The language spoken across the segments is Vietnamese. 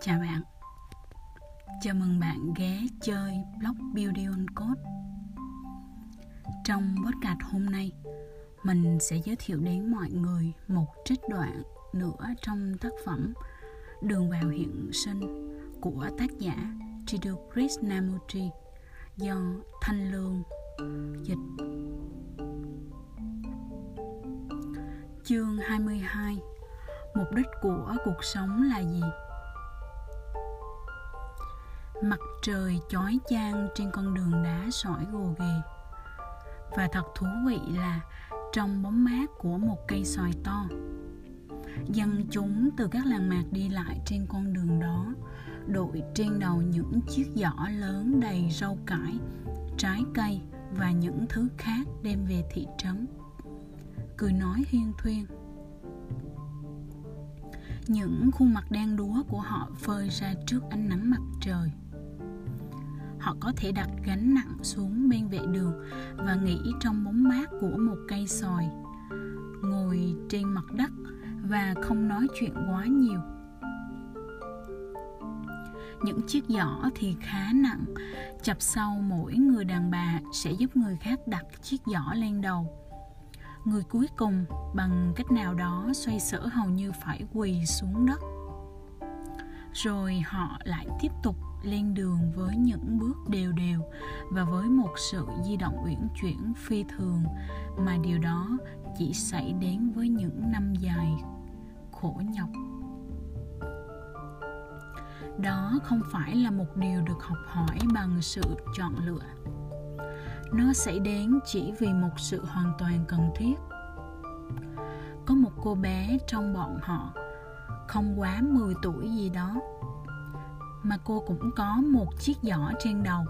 Chào bạn. Chào mừng bạn ghé chơi blog Beauty on Code. Trong podcast hôm nay, Mình sẽ giới thiệu đến mọi người một trích đoạn nữa trong tác phẩm Đường vào hiện sinh của tác giả Chidu Krishnamurti do Thanh Lương dịch. Chương 22 Mục đích của cuộc sống là gì? Mặt trời chói chang trên con đường đá sỏi gồ ghề. Và thật thú vị là trong bóng mát của một cây xoài to Dân chúng từ các làng mạc đi lại trên con đường đó Đội trên đầu những chiếc giỏ lớn đầy rau cải, trái cây và những thứ khác đem về thị trấn. Cười nói hiên thuyên. Những khuôn mặt đen đúa của họ phơi ra trước ánh nắng mặt trời họ có thể đặt gánh nặng xuống bên vệ đường và nghỉ trong bóng mát của một cây sòi. Ngồi trên mặt đất và không nói chuyện quá nhiều. Những chiếc giỏ thì khá nặng, chập sau mỗi người đàn bà sẽ giúp người khác đặt chiếc giỏ lên đầu. Người cuối cùng bằng cách nào đó xoay sở hầu như phải quỳ xuống đất. Rồi họ lại tiếp tục lên đường với những bước đều đều và với một sự di động uyển chuyển phi thường, mà điều đó chỉ xảy đến với những năm dài khổ nhọc. Đó không phải là một điều được học hỏi bằng sự chọn lựa. Nó xảy đến chỉ vì một sự hoàn toàn cần thiết. Có một cô bé trong bọn họ, không quá 10 tuổi gì đó mà cô cũng có một chiếc giỏ trên đầu.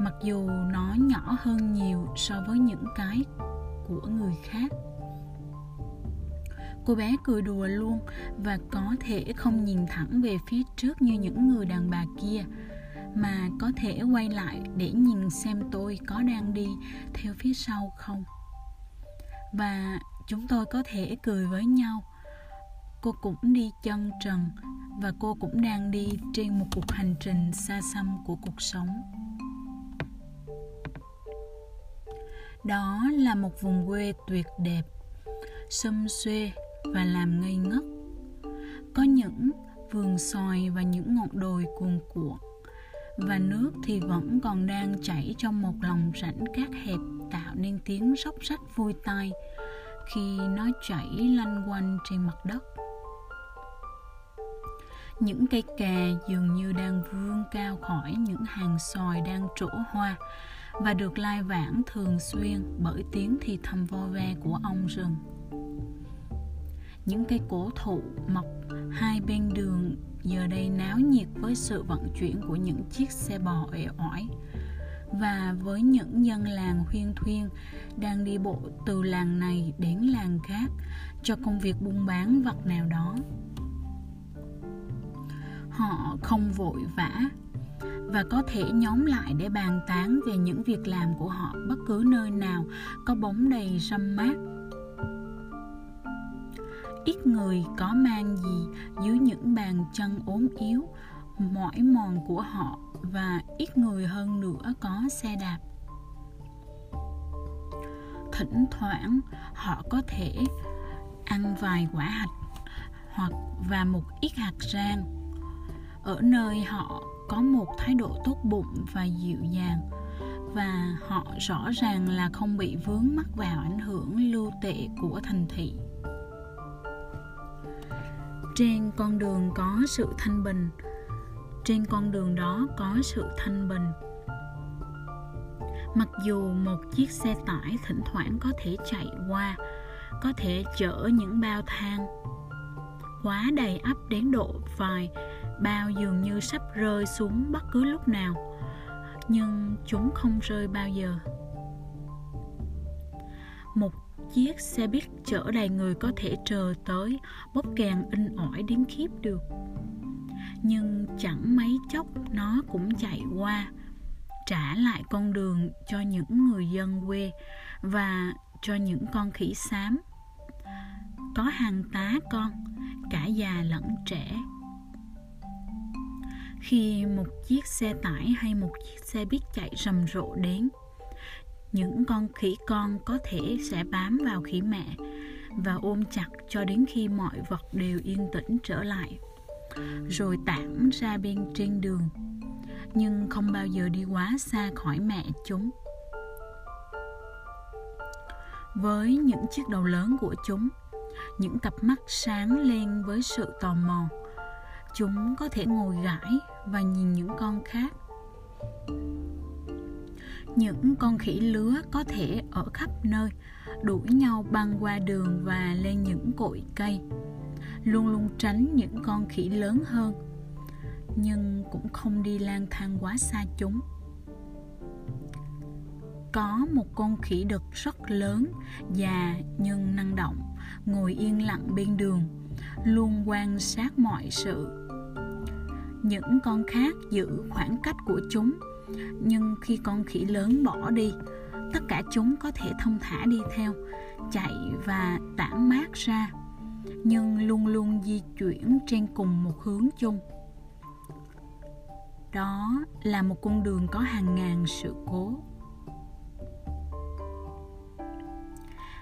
Mặc dù nó nhỏ hơn nhiều so với những cái của người khác. Cô bé cười đùa luôn và có thể không nhìn thẳng về phía trước như những người đàn bà kia, mà có thể quay lại để nhìn xem tôi có đang đi theo phía sau không. Và chúng tôi có thể cười với nhau. Cô cũng đi chân trần và cô cũng đang đi trên một cuộc hành trình xa xăm của cuộc sống. Đó là một vùng quê tuyệt đẹp xum xuê và làm ngây ngất. Có những vườn xoài và những ngọn đồi cuồn cuộn, và nước thì vẫn còn đang chảy trong một lòng rãnh cát hẹp tạo nên tiếng róc rách vui tai khi nó chảy lanh quanh trên mặt đất những cây cà dường như đang vươn cao khỏi những hàng xoài đang trổ hoa và được lai vãng thường xuyên bởi tiếng thì thầm vo ve của ong rừng. Những cây cổ thụ mọc hai bên đường giờ đây náo nhiệt với sự vận chuyển của những chiếc xe bò ệ oải và với những dân làng huyên thuyên đang đi bộ từ làng này đến làng khác cho công việc buôn bán vật nào đó họ không vội vã và có thể nhóm lại để bàn tán về những việc làm của họ bất cứ nơi nào có bóng đầy râm mát. Ít người có mang gì dưới những bàn chân ốm yếu, mỏi mòn của họ và ít người hơn nữa có xe đạp. Thỉnh thoảng, họ có thể ăn vài quả hạch hoặc và một ít hạt rang ở nơi họ có một thái độ tốt bụng và dịu dàng, và họ rõ ràng là không bị vướng mắc vào ảnh hưởng lưu tệ của thành thị. Trên con đường có sự thanh bình, trên con đường đó có sự thanh bình. Mặc dù một chiếc xe tải thỉnh thoảng có thể chạy qua, có thể chở những bao than quá đầy ắp đến độ vài bao dường như sắp rơi xuống bất cứ lúc nào, nhưng chúng không rơi bao giờ. Một chiếc xe buýt chở đầy người có thể chờ tới, bốc kèn in ỏi đến khiếp được. Nhưng chẳng mấy chốc nó cũng chạy qua, trả lại con đường cho những người dân quê và cho những con khỉ xám. Có hàng tá con, cả già lẫn trẻ khi một chiếc xe tải hay một chiếc xe buýt chạy rầm rộ đến. Những con khỉ con có thể sẽ bám vào khỉ mẹ và ôm chặt cho đến khi mọi vật đều yên tĩnh trở lại, rồi tản ra bên trên đường. Nhưng không bao giờ đi quá xa khỏi mẹ chúng. Với những chiếc đầu lớn của chúng, những cặp mắt sáng lên với sự tò mò chúng có thể ngồi gãi và nhìn những con khác. Những con khỉ lứa có thể ở khắp nơi, đuổi nhau băng qua đường và lên những cội cây, luôn luôn tránh những con khỉ lớn hơn, nhưng cũng không đi lang thang quá xa chúng. Có một con khỉ đực rất lớn, già nhưng năng động, ngồi yên lặng bên đường, luôn quan sát mọi sự những con khác giữ khoảng cách của chúng. Nhưng khi con khỉ lớn bỏ đi, tất cả chúng có thể thông thả đi theo, chạy và tản mát ra, nhưng luôn luôn di chuyển trên cùng một hướng chung. Đó là một con đường có hàng ngàn sự cố.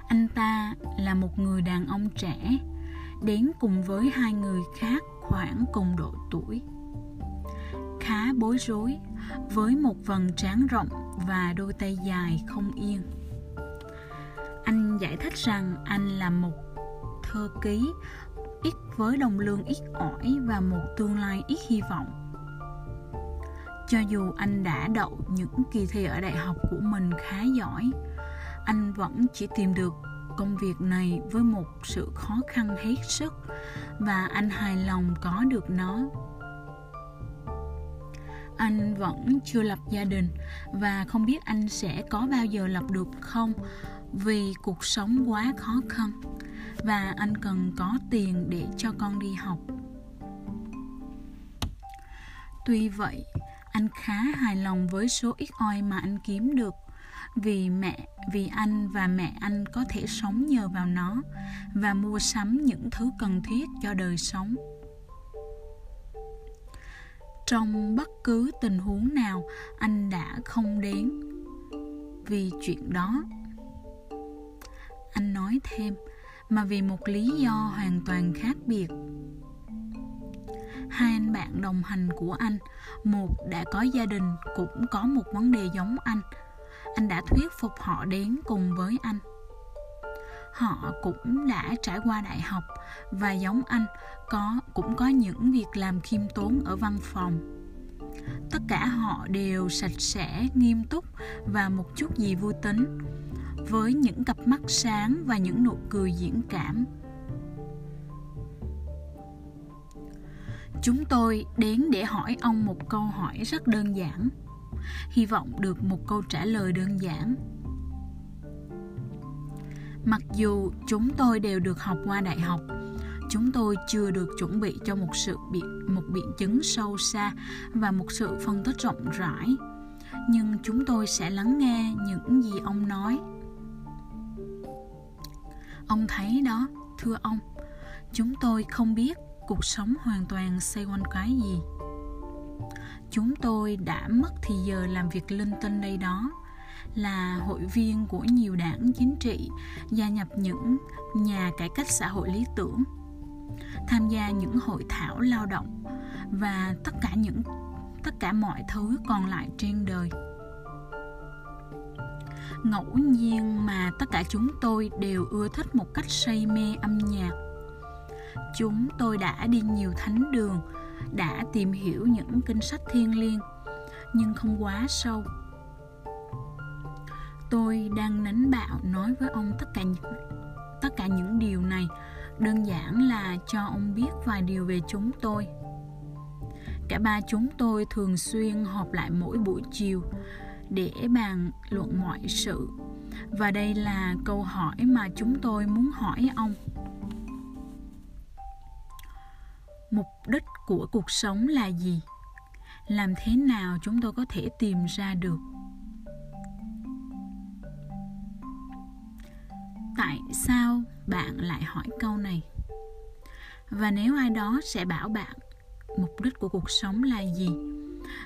Anh ta là một người đàn ông trẻ, đến cùng với hai người khác khoảng cùng độ tuổi bối rối với một vầng trán rộng và đôi tay dài không yên. Anh giải thích rằng anh là một thơ ký, ít với đồng lương ít ỏi và một tương lai ít hy vọng. Cho dù anh đã đậu những kỳ thi ở đại học của mình khá giỏi, anh vẫn chỉ tìm được công việc này với một sự khó khăn hết sức và anh hài lòng có được nó anh vẫn chưa lập gia đình và không biết anh sẽ có bao giờ lập được không? Vì cuộc sống quá khó khăn và anh cần có tiền để cho con đi học. Tuy vậy, anh khá hài lòng với số ít oi mà anh kiếm được. Vì mẹ, vì anh và mẹ anh có thể sống nhờ vào nó và mua sắm những thứ cần thiết cho đời sống trong bất cứ tình huống nào anh đã không đến. Vì chuyện đó, anh nói thêm, mà vì một lý do hoàn toàn khác biệt. Hai anh bạn đồng hành của anh, một đã có gia đình cũng có một vấn đề giống anh. Anh đã thuyết phục họ đến cùng với anh họ cũng đã trải qua đại học. Và giống anh, có, cũng có những việc làm khiêm tốn ở văn phòng. Tất cả họ đều sạch sẽ, nghiêm túc và một chút gì vui tính. Với những cặp mắt sáng và những nụ cười diễn cảm. Chúng tôi đến để hỏi ông một câu hỏi rất đơn giản. Hy vọng được một câu trả lời đơn giản mặc dù chúng tôi đều được học qua đại học, chúng tôi chưa được chuẩn bị cho một sự biện một biện chứng sâu xa và một sự phân tích rộng rãi. Nhưng chúng tôi sẽ lắng nghe những gì ông nói. Ông thấy đó, thưa ông, chúng tôi không biết cuộc sống hoàn toàn xoay quanh cái gì. Chúng tôi đã mất thì giờ làm việc linh tinh đây đó là hội viên của nhiều đảng chính trị gia nhập những nhà cải cách xã hội lý tưởng, tham gia những hội thảo lao động và tất cả những, tất cả mọi thứ còn lại trên đời. Ngẫu nhiên mà tất cả chúng tôi đều ưa thích một cách say mê âm nhạc, chúng tôi đã đi nhiều thánh đường, đã tìm hiểu những kinh sách thiêng liêng, nhưng không quá sâu tôi đang nánh bạo nói với ông tất cả những, tất cả những điều này. Đơn giản là cho ông biết vài điều về chúng tôi. Cả ba chúng tôi thường xuyên họp lại mỗi buổi chiều để bàn luận mọi sự. Và đây là câu hỏi mà chúng tôi muốn hỏi ông. Mục đích của cuộc sống là gì? Làm thế nào chúng tôi có thể tìm ra được? Tại sao bạn lại hỏi câu này? Và nếu ai đó sẽ bảo bạn mục đích của cuộc sống là gì,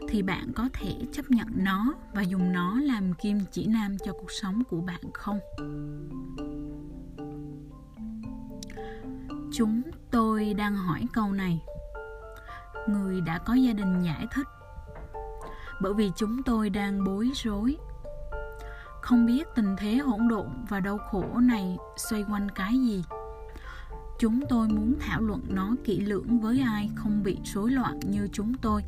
thì bạn có thể chấp nhận nó và dùng nó làm kim chỉ nam cho cuộc sống của bạn không? Chúng tôi đang hỏi câu này. Người đã có gia đình giải thích. Bởi vì chúng tôi đang bối rối không biết tình thế hỗn độn và đau khổ này xoay quanh cái gì. Chúng tôi muốn thảo luận nó kỹ lưỡng với ai không bị rối loạn như chúng tôi,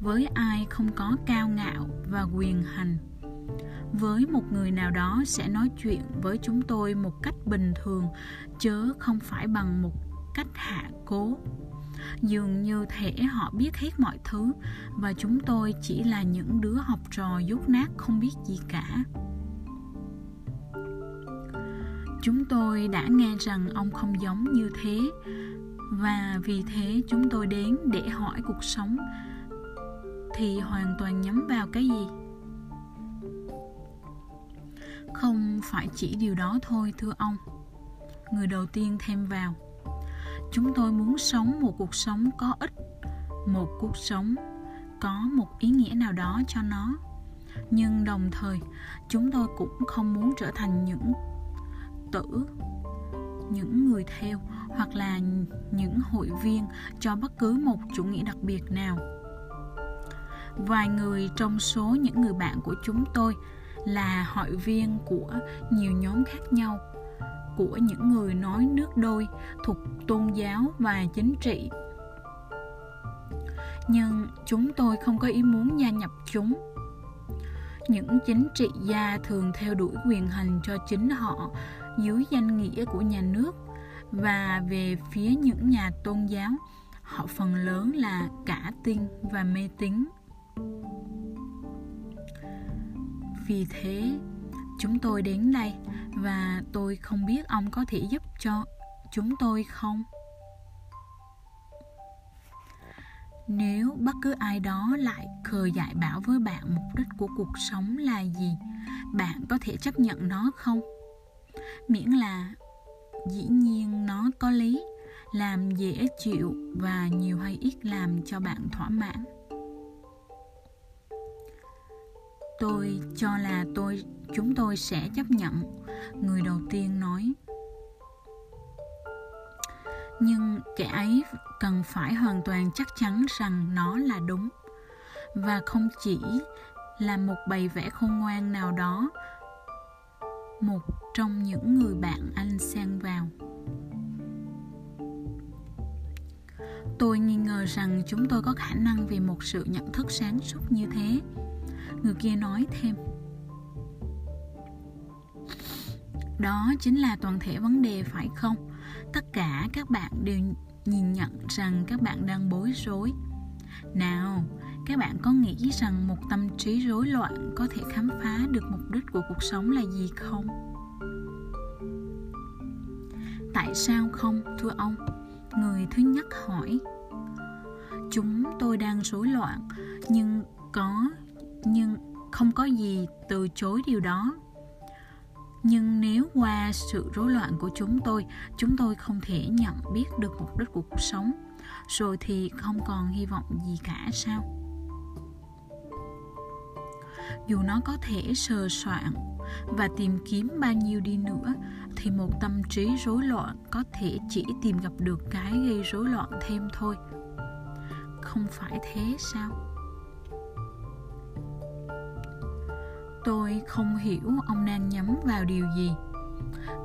với ai không có cao ngạo và quyền hành. Với một người nào đó sẽ nói chuyện với chúng tôi một cách bình thường, chớ không phải bằng một cách hạ cố. Dường như thể họ biết hết mọi thứ, và chúng tôi chỉ là những đứa học trò dốt nát không biết gì cả chúng tôi đã nghe rằng ông không giống như thế. Và vì thế chúng tôi đến để hỏi cuộc sống. Thì hoàn toàn nhắm vào cái gì? Không phải chỉ điều đó thôi, thưa ông. Người đầu tiên thêm vào. Chúng tôi muốn sống một cuộc sống có ích, một cuộc sống có một ý nghĩa nào đó cho nó. Nhưng đồng thời, chúng tôi cũng không muốn trở thành những tử, những người theo hoặc là những hội viên cho bất cứ một chủ nghĩa đặc biệt nào. Vài người trong số những người bạn của chúng tôi là hội viên của nhiều nhóm khác nhau, của những người nói nước đôi thuộc tôn giáo và chính trị. Nhưng chúng tôi không có ý muốn gia nhập chúng. Những chính trị gia thường theo đuổi quyền hành cho chính họ dưới danh nghĩa của nhà nước. Và về phía những nhà tôn giáo, họ phần lớn là cả tin và mê tín. Vì thế, chúng tôi đến đây và tôi không biết ông có thể giúp cho chúng tôi không? Nếu bất cứ ai đó lại khờ dại bảo với bạn mục đích của cuộc sống là gì, bạn có thể chấp nhận nó không? Miễn là dĩ nhiên nó có lý, làm dễ chịu và nhiều hay ít làm cho bạn thỏa mãn. Tôi cho là tôi, chúng tôi sẽ chấp nhận, người đầu tiên nói. Nhưng kẻ ấy cần phải hoàn toàn chắc chắn rằng nó là đúng. Và không chỉ là một bày vẽ khôn ngoan nào đó một trong những người bạn anh xen vào. Tôi nghi ngờ rằng chúng tôi có khả năng vì một sự nhận thức sáng suốt như thế. Người kia nói thêm. Đó chính là toàn thể vấn đề, phải không? Tất cả các bạn đều nhìn nhận rằng các bạn đang bối rối. Nào các bạn có nghĩ rằng một tâm trí rối loạn có thể khám phá được mục đích của cuộc sống là gì không? Tại sao không, thưa ông? Người thứ nhất hỏi. Chúng tôi đang rối loạn, nhưng có, nhưng không có gì từ chối điều đó. Nhưng nếu qua sự rối loạn của chúng tôi chúng tôi không thể nhận biết được mục đích của cuộc sống. Rồi thì không còn hy vọng gì cả, sao? Dù nó có thể sờ soạn và tìm kiếm bao nhiêu đi nữa, thì một tâm trí rối loạn có thể chỉ tìm gặp được cái gây rối loạn thêm thôi. Không phải thế sao? Tôi không hiểu ông đang nhắm vào điều gì.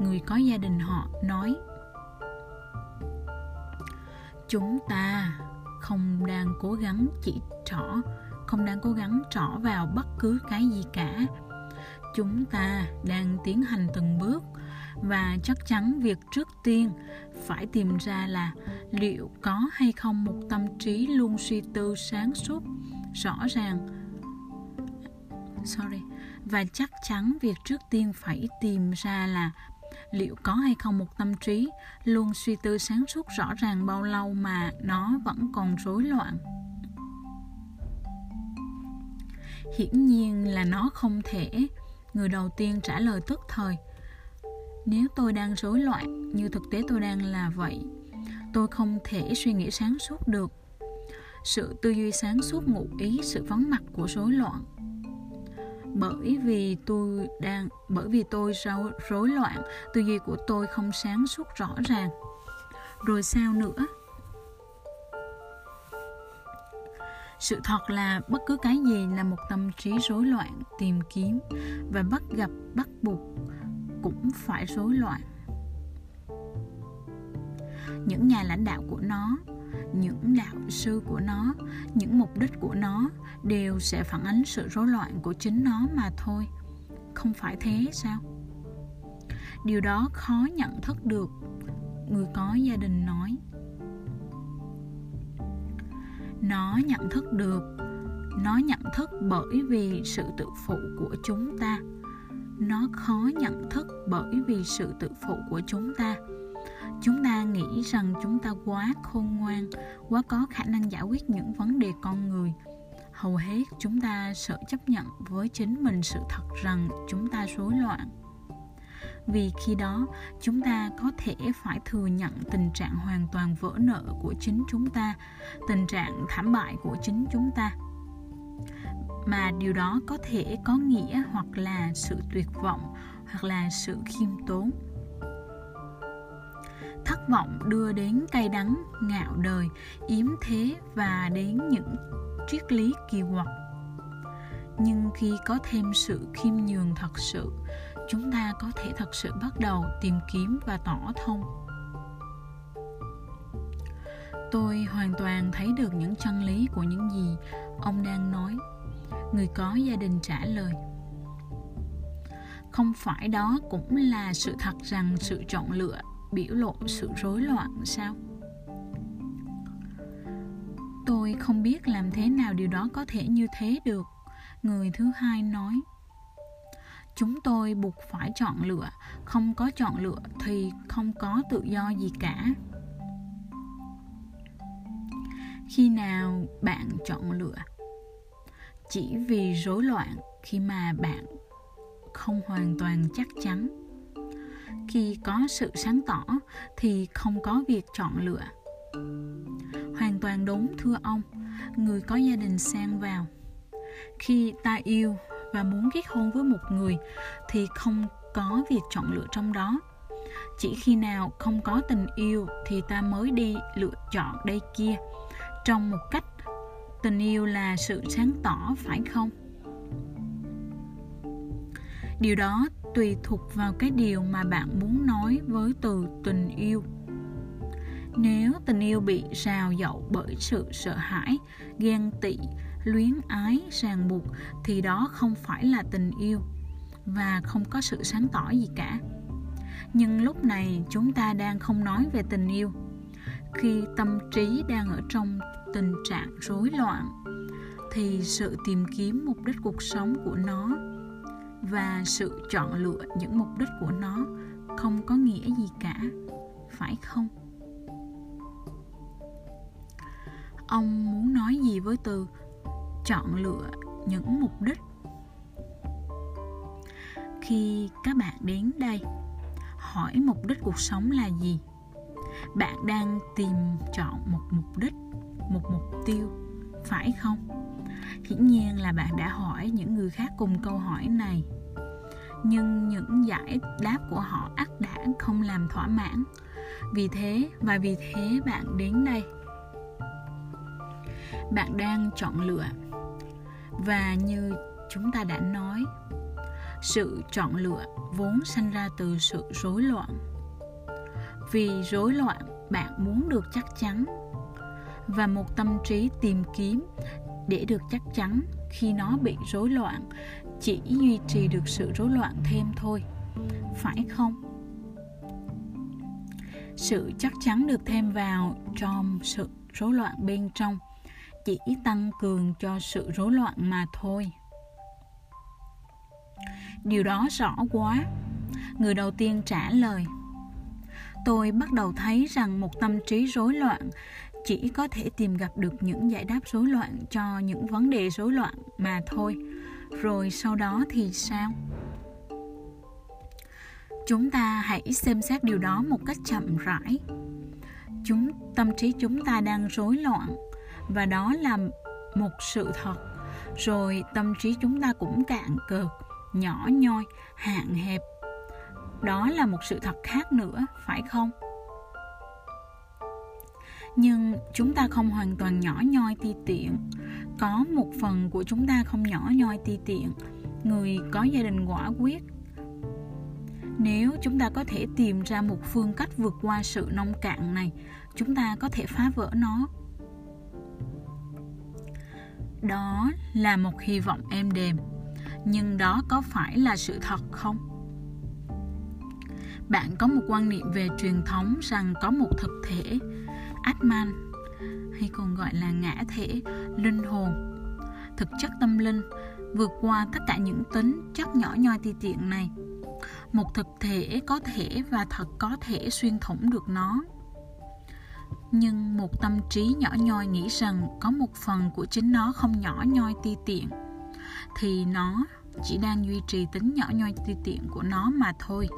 Người có gia đình họ nói, chúng ta không đang cố gắng chỉ trỏ không đang cố gắng trỏ vào bất cứ cái gì cả. Chúng ta đang tiến hành từng bước và chắc chắn việc trước tiên phải tìm ra là liệu có hay không một tâm trí luôn suy tư sáng suốt, rõ ràng. Sorry. Và chắc chắn việc trước tiên phải tìm ra là liệu có hay không một tâm trí luôn suy tư sáng suốt rõ ràng bao lâu mà nó vẫn còn rối loạn. Hiển nhiên là nó không thể. Người đầu tiên trả lời tức thời nếu tôi đang rối loạn như thực tế tôi đang là vậy tôi không thể suy nghĩ sáng suốt được. Sự tư duy sáng suốt ngụ ý sự vắng mặt của rối loạn. Bởi vì tôi đang bởi vì tôi rối, rối loạn tư duy của tôi không sáng suốt rõ ràng. Rồi sao nữa? Sự thật là bất cứ cái gì là một tâm trí rối loạn, tìm kiếm và bắt gặp, bắt buộc cũng phải rối loạn. Những nhà lãnh đạo của nó, những đạo sư của nó, những mục đích của nó đều sẽ phản ánh sự rối loạn của chính nó mà thôi. Không phải thế sao? Điều đó khó nhận thức được, người có gia đình nói nó nhận thức được. Nó nhận thức bởi vì sự tự phụ của chúng ta. Nó khó nhận thức bởi vì sự tự phụ của chúng ta. Chúng ta nghĩ rằng chúng ta quá khôn ngoan, quá có khả năng giải quyết những vấn đề con người. Hầu hết chúng ta sợ chấp nhận với chính mình sự thật rằng chúng ta rối loạn vì khi đó, chúng ta có thể phải thừa nhận tình trạng hoàn toàn vỡ nợ của chính chúng ta, tình trạng thảm bại của chính chúng ta. Mà điều đó có thể có nghĩa hoặc là sự tuyệt vọng, hoặc là sự khiêm tốn. Thất vọng đưa đến cay đắng, ngạo đời, yếm thế và đến những triết lý kỳ quặc. Nhưng khi có thêm sự khiêm nhường thật sự chúng ta có thể thật sự bắt đầu tìm kiếm và tỏ thông. Tôi hoàn toàn thấy được những chân lý của những gì ông đang nói. Người có gia đình trả lời. Không phải đó cũng là sự thật rằng sự chọn lựa biểu lộ sự rối loạn sao? Tôi không biết làm thế nào điều đó có thể như thế được, người thứ hai nói chúng tôi buộc phải chọn lựa. Không có chọn lựa thì không có tự do gì cả. Khi nào bạn chọn lựa? Chỉ vì rối loạn khi mà bạn không hoàn toàn chắc chắn. Khi có sự sáng tỏ thì không có việc chọn lựa. Hoàn toàn đúng, thưa ông. Người có gia đình sang vào. Khi ta yêu và muốn kết hôn với một người thì không có việc chọn lựa trong đó. Chỉ khi nào không có tình yêu thì ta mới đi lựa chọn đây kia. Trong một cách, tình yêu là sự sáng tỏ, phải không? Điều đó tùy thuộc vào cái điều mà bạn muốn nói với từ tình yêu. Nếu tình yêu bị rào dậu bởi sự sợ hãi, ghen tị luyến ái, ràng buộc thì đó không phải là tình yêu và không có sự sáng tỏ gì cả. Nhưng lúc này chúng ta đang không nói về tình yêu. Khi tâm trí đang ở trong tình trạng rối loạn thì sự tìm kiếm mục đích cuộc sống của nó và sự chọn lựa những mục đích của nó không có nghĩa gì cả, phải không? Ông muốn nói gì với từ? Chọn lựa những mục đích. Khi các bạn đến đây, hỏi mục đích cuộc sống là gì? Bạn đang tìm chọn một mục đích, một mục tiêu, phải không? Hiển nhiên là bạn đã hỏi những người khác cùng câu hỏi này. Nhưng những giải đáp của họ ắt đã không làm thỏa mãn. Vì thế, và vì thế bạn đến đây. Bạn đang chọn lựa và như chúng ta đã nói, sự chọn lựa vốn sinh ra từ sự rối loạn. Vì rối loạn, bạn muốn được chắc chắn và một tâm trí tìm kiếm để được chắc chắn khi nó bị rối loạn, chỉ duy trì được sự rối loạn thêm thôi, phải không? Sự chắc chắn được thêm vào trong sự rối loạn bên trong chỉ tăng cường cho sự rối loạn mà thôi. Điều đó rõ quá. Người đầu tiên trả lời, tôi bắt đầu thấy rằng một tâm trí rối loạn chỉ có thể tìm gặp được những giải đáp rối loạn cho những vấn đề rối loạn mà thôi. Rồi sau đó thì sao? Chúng ta hãy xem xét điều đó một cách chậm rãi. Chúng, tâm trí chúng ta đang rối loạn và đó là một sự thật. Rồi tâm trí chúng ta cũng cạn cợt, nhỏ nhoi, hạn hẹp. Đó là một sự thật khác nữa, phải không? Nhưng chúng ta không hoàn toàn nhỏ nhoi ti tiện. Có một phần của chúng ta không nhỏ nhoi ti tiện. Người có gia đình quả quyết. Nếu chúng ta có thể tìm ra một phương cách vượt qua sự nông cạn này, chúng ta có thể phá vỡ nó đó là một hy vọng êm đềm. Nhưng đó có phải là sự thật không? Bạn có một quan niệm về truyền thống rằng có một thực thể, atman, hay còn gọi là ngã thể, linh hồn. Thực chất tâm linh, vượt qua tất cả những tính chất nhỏ nhoi ti tiện này. Một thực thể có thể và thật có thể xuyên thủng được nó nhưng một tâm trí nhỏ nhoi nghĩ rằng có một phần của chính nó không nhỏ nhoi ti tiện, thì nó chỉ đang duy trì tính nhỏ nhoi ti tiện của nó mà thôi.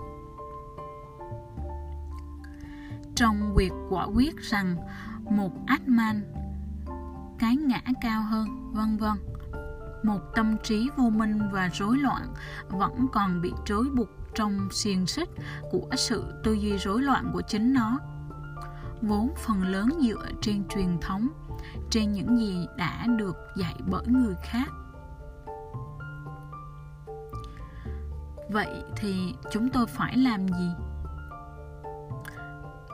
Trong việc quả quyết rằng một Atman, cái ngã cao hơn, vân vân, một tâm trí vô minh và rối loạn vẫn còn bị trói buộc trong xiềng xích của sự tư duy rối loạn của chính nó vốn phần lớn dựa trên truyền thống, trên những gì đã được dạy bởi người khác. Vậy thì chúng tôi phải làm gì?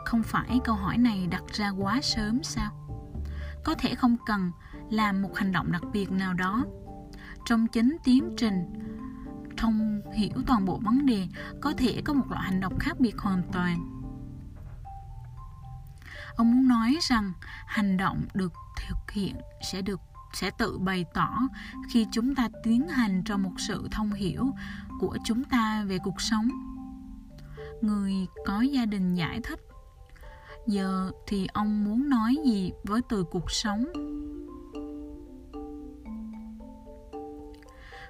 Không phải câu hỏi này đặt ra quá sớm sao? Có thể không cần làm một hành động đặc biệt nào đó. Trong chính tiến trình, thông hiểu toàn bộ vấn đề, có thể có một loại hành động khác biệt hoàn toàn ông muốn nói rằng hành động được thực hiện sẽ được, sẽ tự bày tỏ khi chúng ta tiến hành trong một sự thông hiểu của chúng ta về cuộc sống. Người có gia đình giải thích, giờ thì ông muốn nói gì với từ cuộc sống?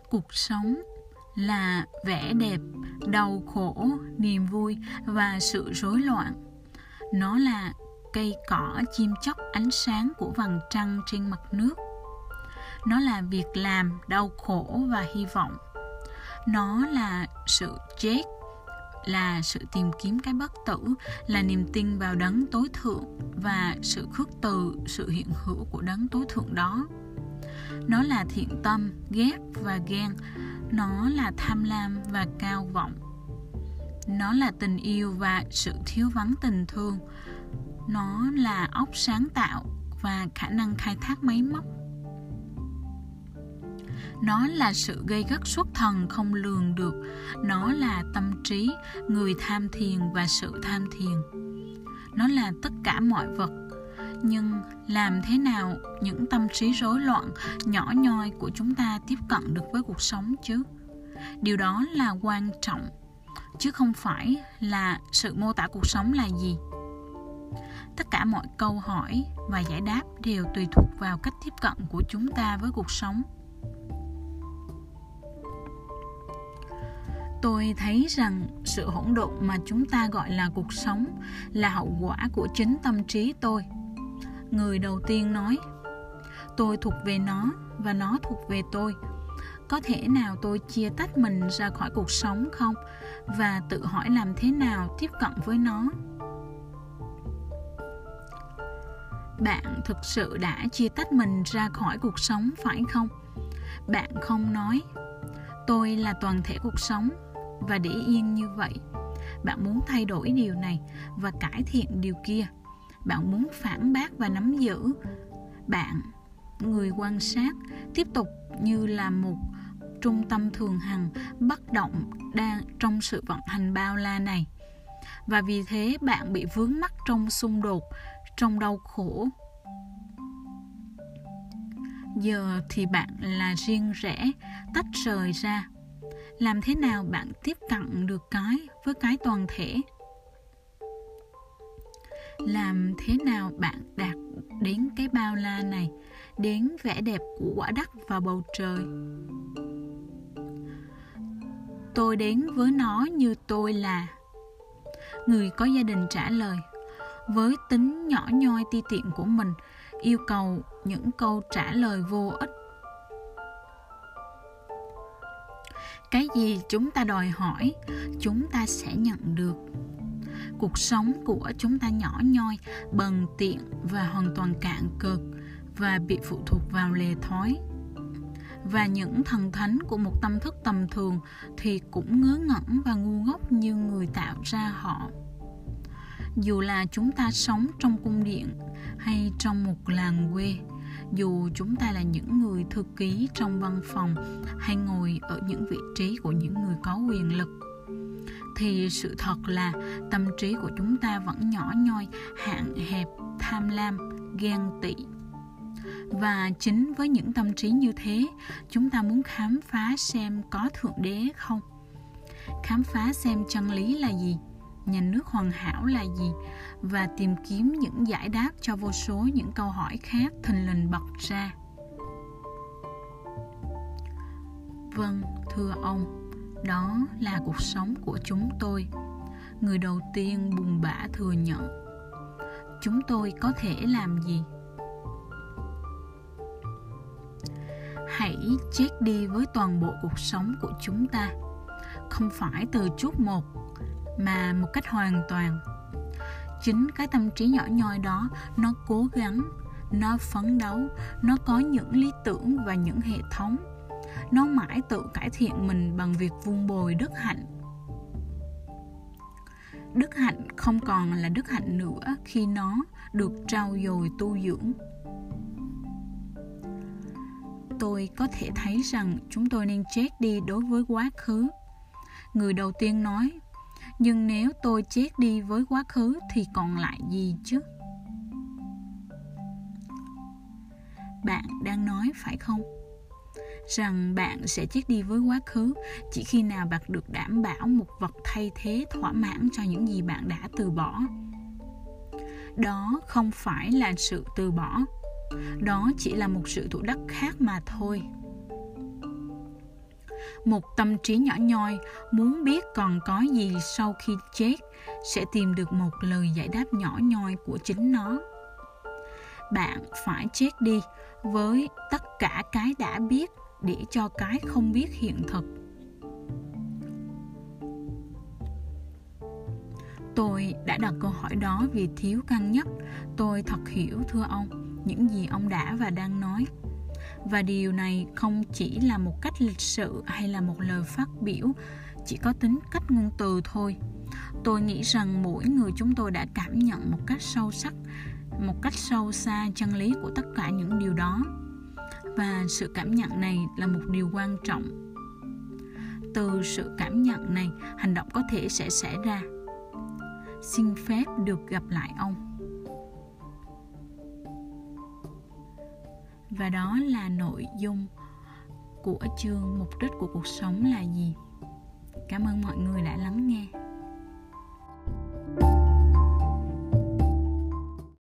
Cuộc sống là vẻ đẹp, đau khổ, niềm vui và sự rối loạn. Nó là cây cỏ, chim chóc, ánh sáng của vầng trăng trên mặt nước. Nó là việc làm đau khổ và hy vọng. Nó là sự chết, là sự tìm kiếm cái bất tử, là niềm tin vào đấng tối thượng và sự khước từ, sự hiện hữu của đấng tối thượng đó. Nó là thiện tâm, ghét và ghen. Nó là tham lam và cao vọng. Nó là tình yêu và sự thiếu vắng tình thương nó là óc sáng tạo và khả năng khai thác máy móc. Nó là sự gây gắt xuất thần không lường được. Nó là tâm trí, người tham thiền và sự tham thiền. Nó là tất cả mọi vật. Nhưng làm thế nào những tâm trí rối loạn, nhỏ nhoi của chúng ta tiếp cận được với cuộc sống chứ? Điều đó là quan trọng, chứ không phải là sự mô tả cuộc sống là gì tất cả mọi câu hỏi và giải đáp đều tùy thuộc vào cách tiếp cận của chúng ta với cuộc sống. Tôi thấy rằng sự hỗn độn mà chúng ta gọi là cuộc sống là hậu quả của chính tâm trí tôi. Người đầu tiên nói, tôi thuộc về nó và nó thuộc về tôi. Có thể nào tôi chia tách mình ra khỏi cuộc sống không? Và tự hỏi làm thế nào tiếp cận với nó? Bạn thực sự đã chia tách mình ra khỏi cuộc sống, phải không? Bạn không nói, tôi là toàn thể cuộc sống và để yên như vậy. Bạn muốn thay đổi điều này và cải thiện điều kia. Bạn muốn phản bác và nắm giữ. Bạn, người quan sát, tiếp tục như là một trung tâm thường hằng, bất động đang trong sự vận hành bao la này. Và vì thế, bạn bị vướng mắc trong xung đột trong đau khổ. Giờ thì bạn là riêng rẽ, tách rời ra. Làm thế nào bạn tiếp cận được cái với cái toàn thể? Làm thế nào bạn đạt đến cái bao la này, đến vẻ đẹp của quả đất và bầu trời? Tôi đến với nó như tôi là. Người có gia đình trả lời với tính nhỏ nhoi ti tiện của mình, yêu cầu những câu trả lời vô ích. Cái gì chúng ta đòi hỏi, chúng ta sẽ nhận được. Cuộc sống của chúng ta nhỏ nhoi, bần tiện và hoàn toàn cạn cực và bị phụ thuộc vào lề thói. Và những thần thánh của một tâm thức tầm thường thì cũng ngớ ngẩn và ngu ngốc như người tạo ra họ dù là chúng ta sống trong cung điện hay trong một làng quê, dù chúng ta là những người thư ký trong văn phòng hay ngồi ở những vị trí của những người có quyền lực, thì sự thật là tâm trí của chúng ta vẫn nhỏ nhoi, hạn hẹp, tham lam, ghen tị. Và chính với những tâm trí như thế, chúng ta muốn khám phá xem có thượng đế không? Khám phá xem chân lý là gì? Nhà nước hoàn hảo là gì và tìm kiếm những giải đáp cho vô số những câu hỏi khác thình lình bật ra. Vâng thưa ông, đó là cuộc sống của chúng tôi. Người đầu tiên buồn bã thừa nhận. Chúng tôi có thể làm gì? Hãy chết đi với toàn bộ cuộc sống của chúng ta. Không phải từ chút một mà một cách hoàn toàn. Chính cái tâm trí nhỏ nhoi đó, nó cố gắng, nó phấn đấu, nó có những lý tưởng và những hệ thống. Nó mãi tự cải thiện mình bằng việc vun bồi đức hạnh. Đức hạnh không còn là đức hạnh nữa khi nó được trao dồi tu dưỡng. Tôi có thể thấy rằng chúng tôi nên chết đi đối với quá khứ. Người đầu tiên nói nhưng nếu tôi chết đi với quá khứ thì còn lại gì chứ? Bạn đang nói phải không? Rằng bạn sẽ chết đi với quá khứ chỉ khi nào bạn được đảm bảo một vật thay thế thỏa mãn cho những gì bạn đã từ bỏ. Đó không phải là sự từ bỏ. Đó chỉ là một sự thủ đắc khác mà thôi một tâm trí nhỏ nhoi, muốn biết còn có gì sau khi chết sẽ tìm được một lời giải đáp nhỏ nhoi của chính nó. Bạn phải chết đi với tất cả cái đã biết để cho cái không biết hiện thực. Tôi đã đặt câu hỏi đó vì thiếu cân nhắc. Tôi thật hiểu, thưa ông, những gì ông đã và đang nói và điều này không chỉ là một cách lịch sự hay là một lời phát biểu, chỉ có tính cách ngôn từ thôi. Tôi nghĩ rằng mỗi người chúng tôi đã cảm nhận một cách sâu sắc, một cách sâu xa chân lý của tất cả những điều đó. Và sự cảm nhận này là một điều quan trọng. Từ sự cảm nhận này, hành động có thể sẽ xảy ra. Xin phép được gặp lại ông. Và đó là nội dung của chương mục đích của cuộc sống là gì? Cảm ơn mọi người đã lắng nghe.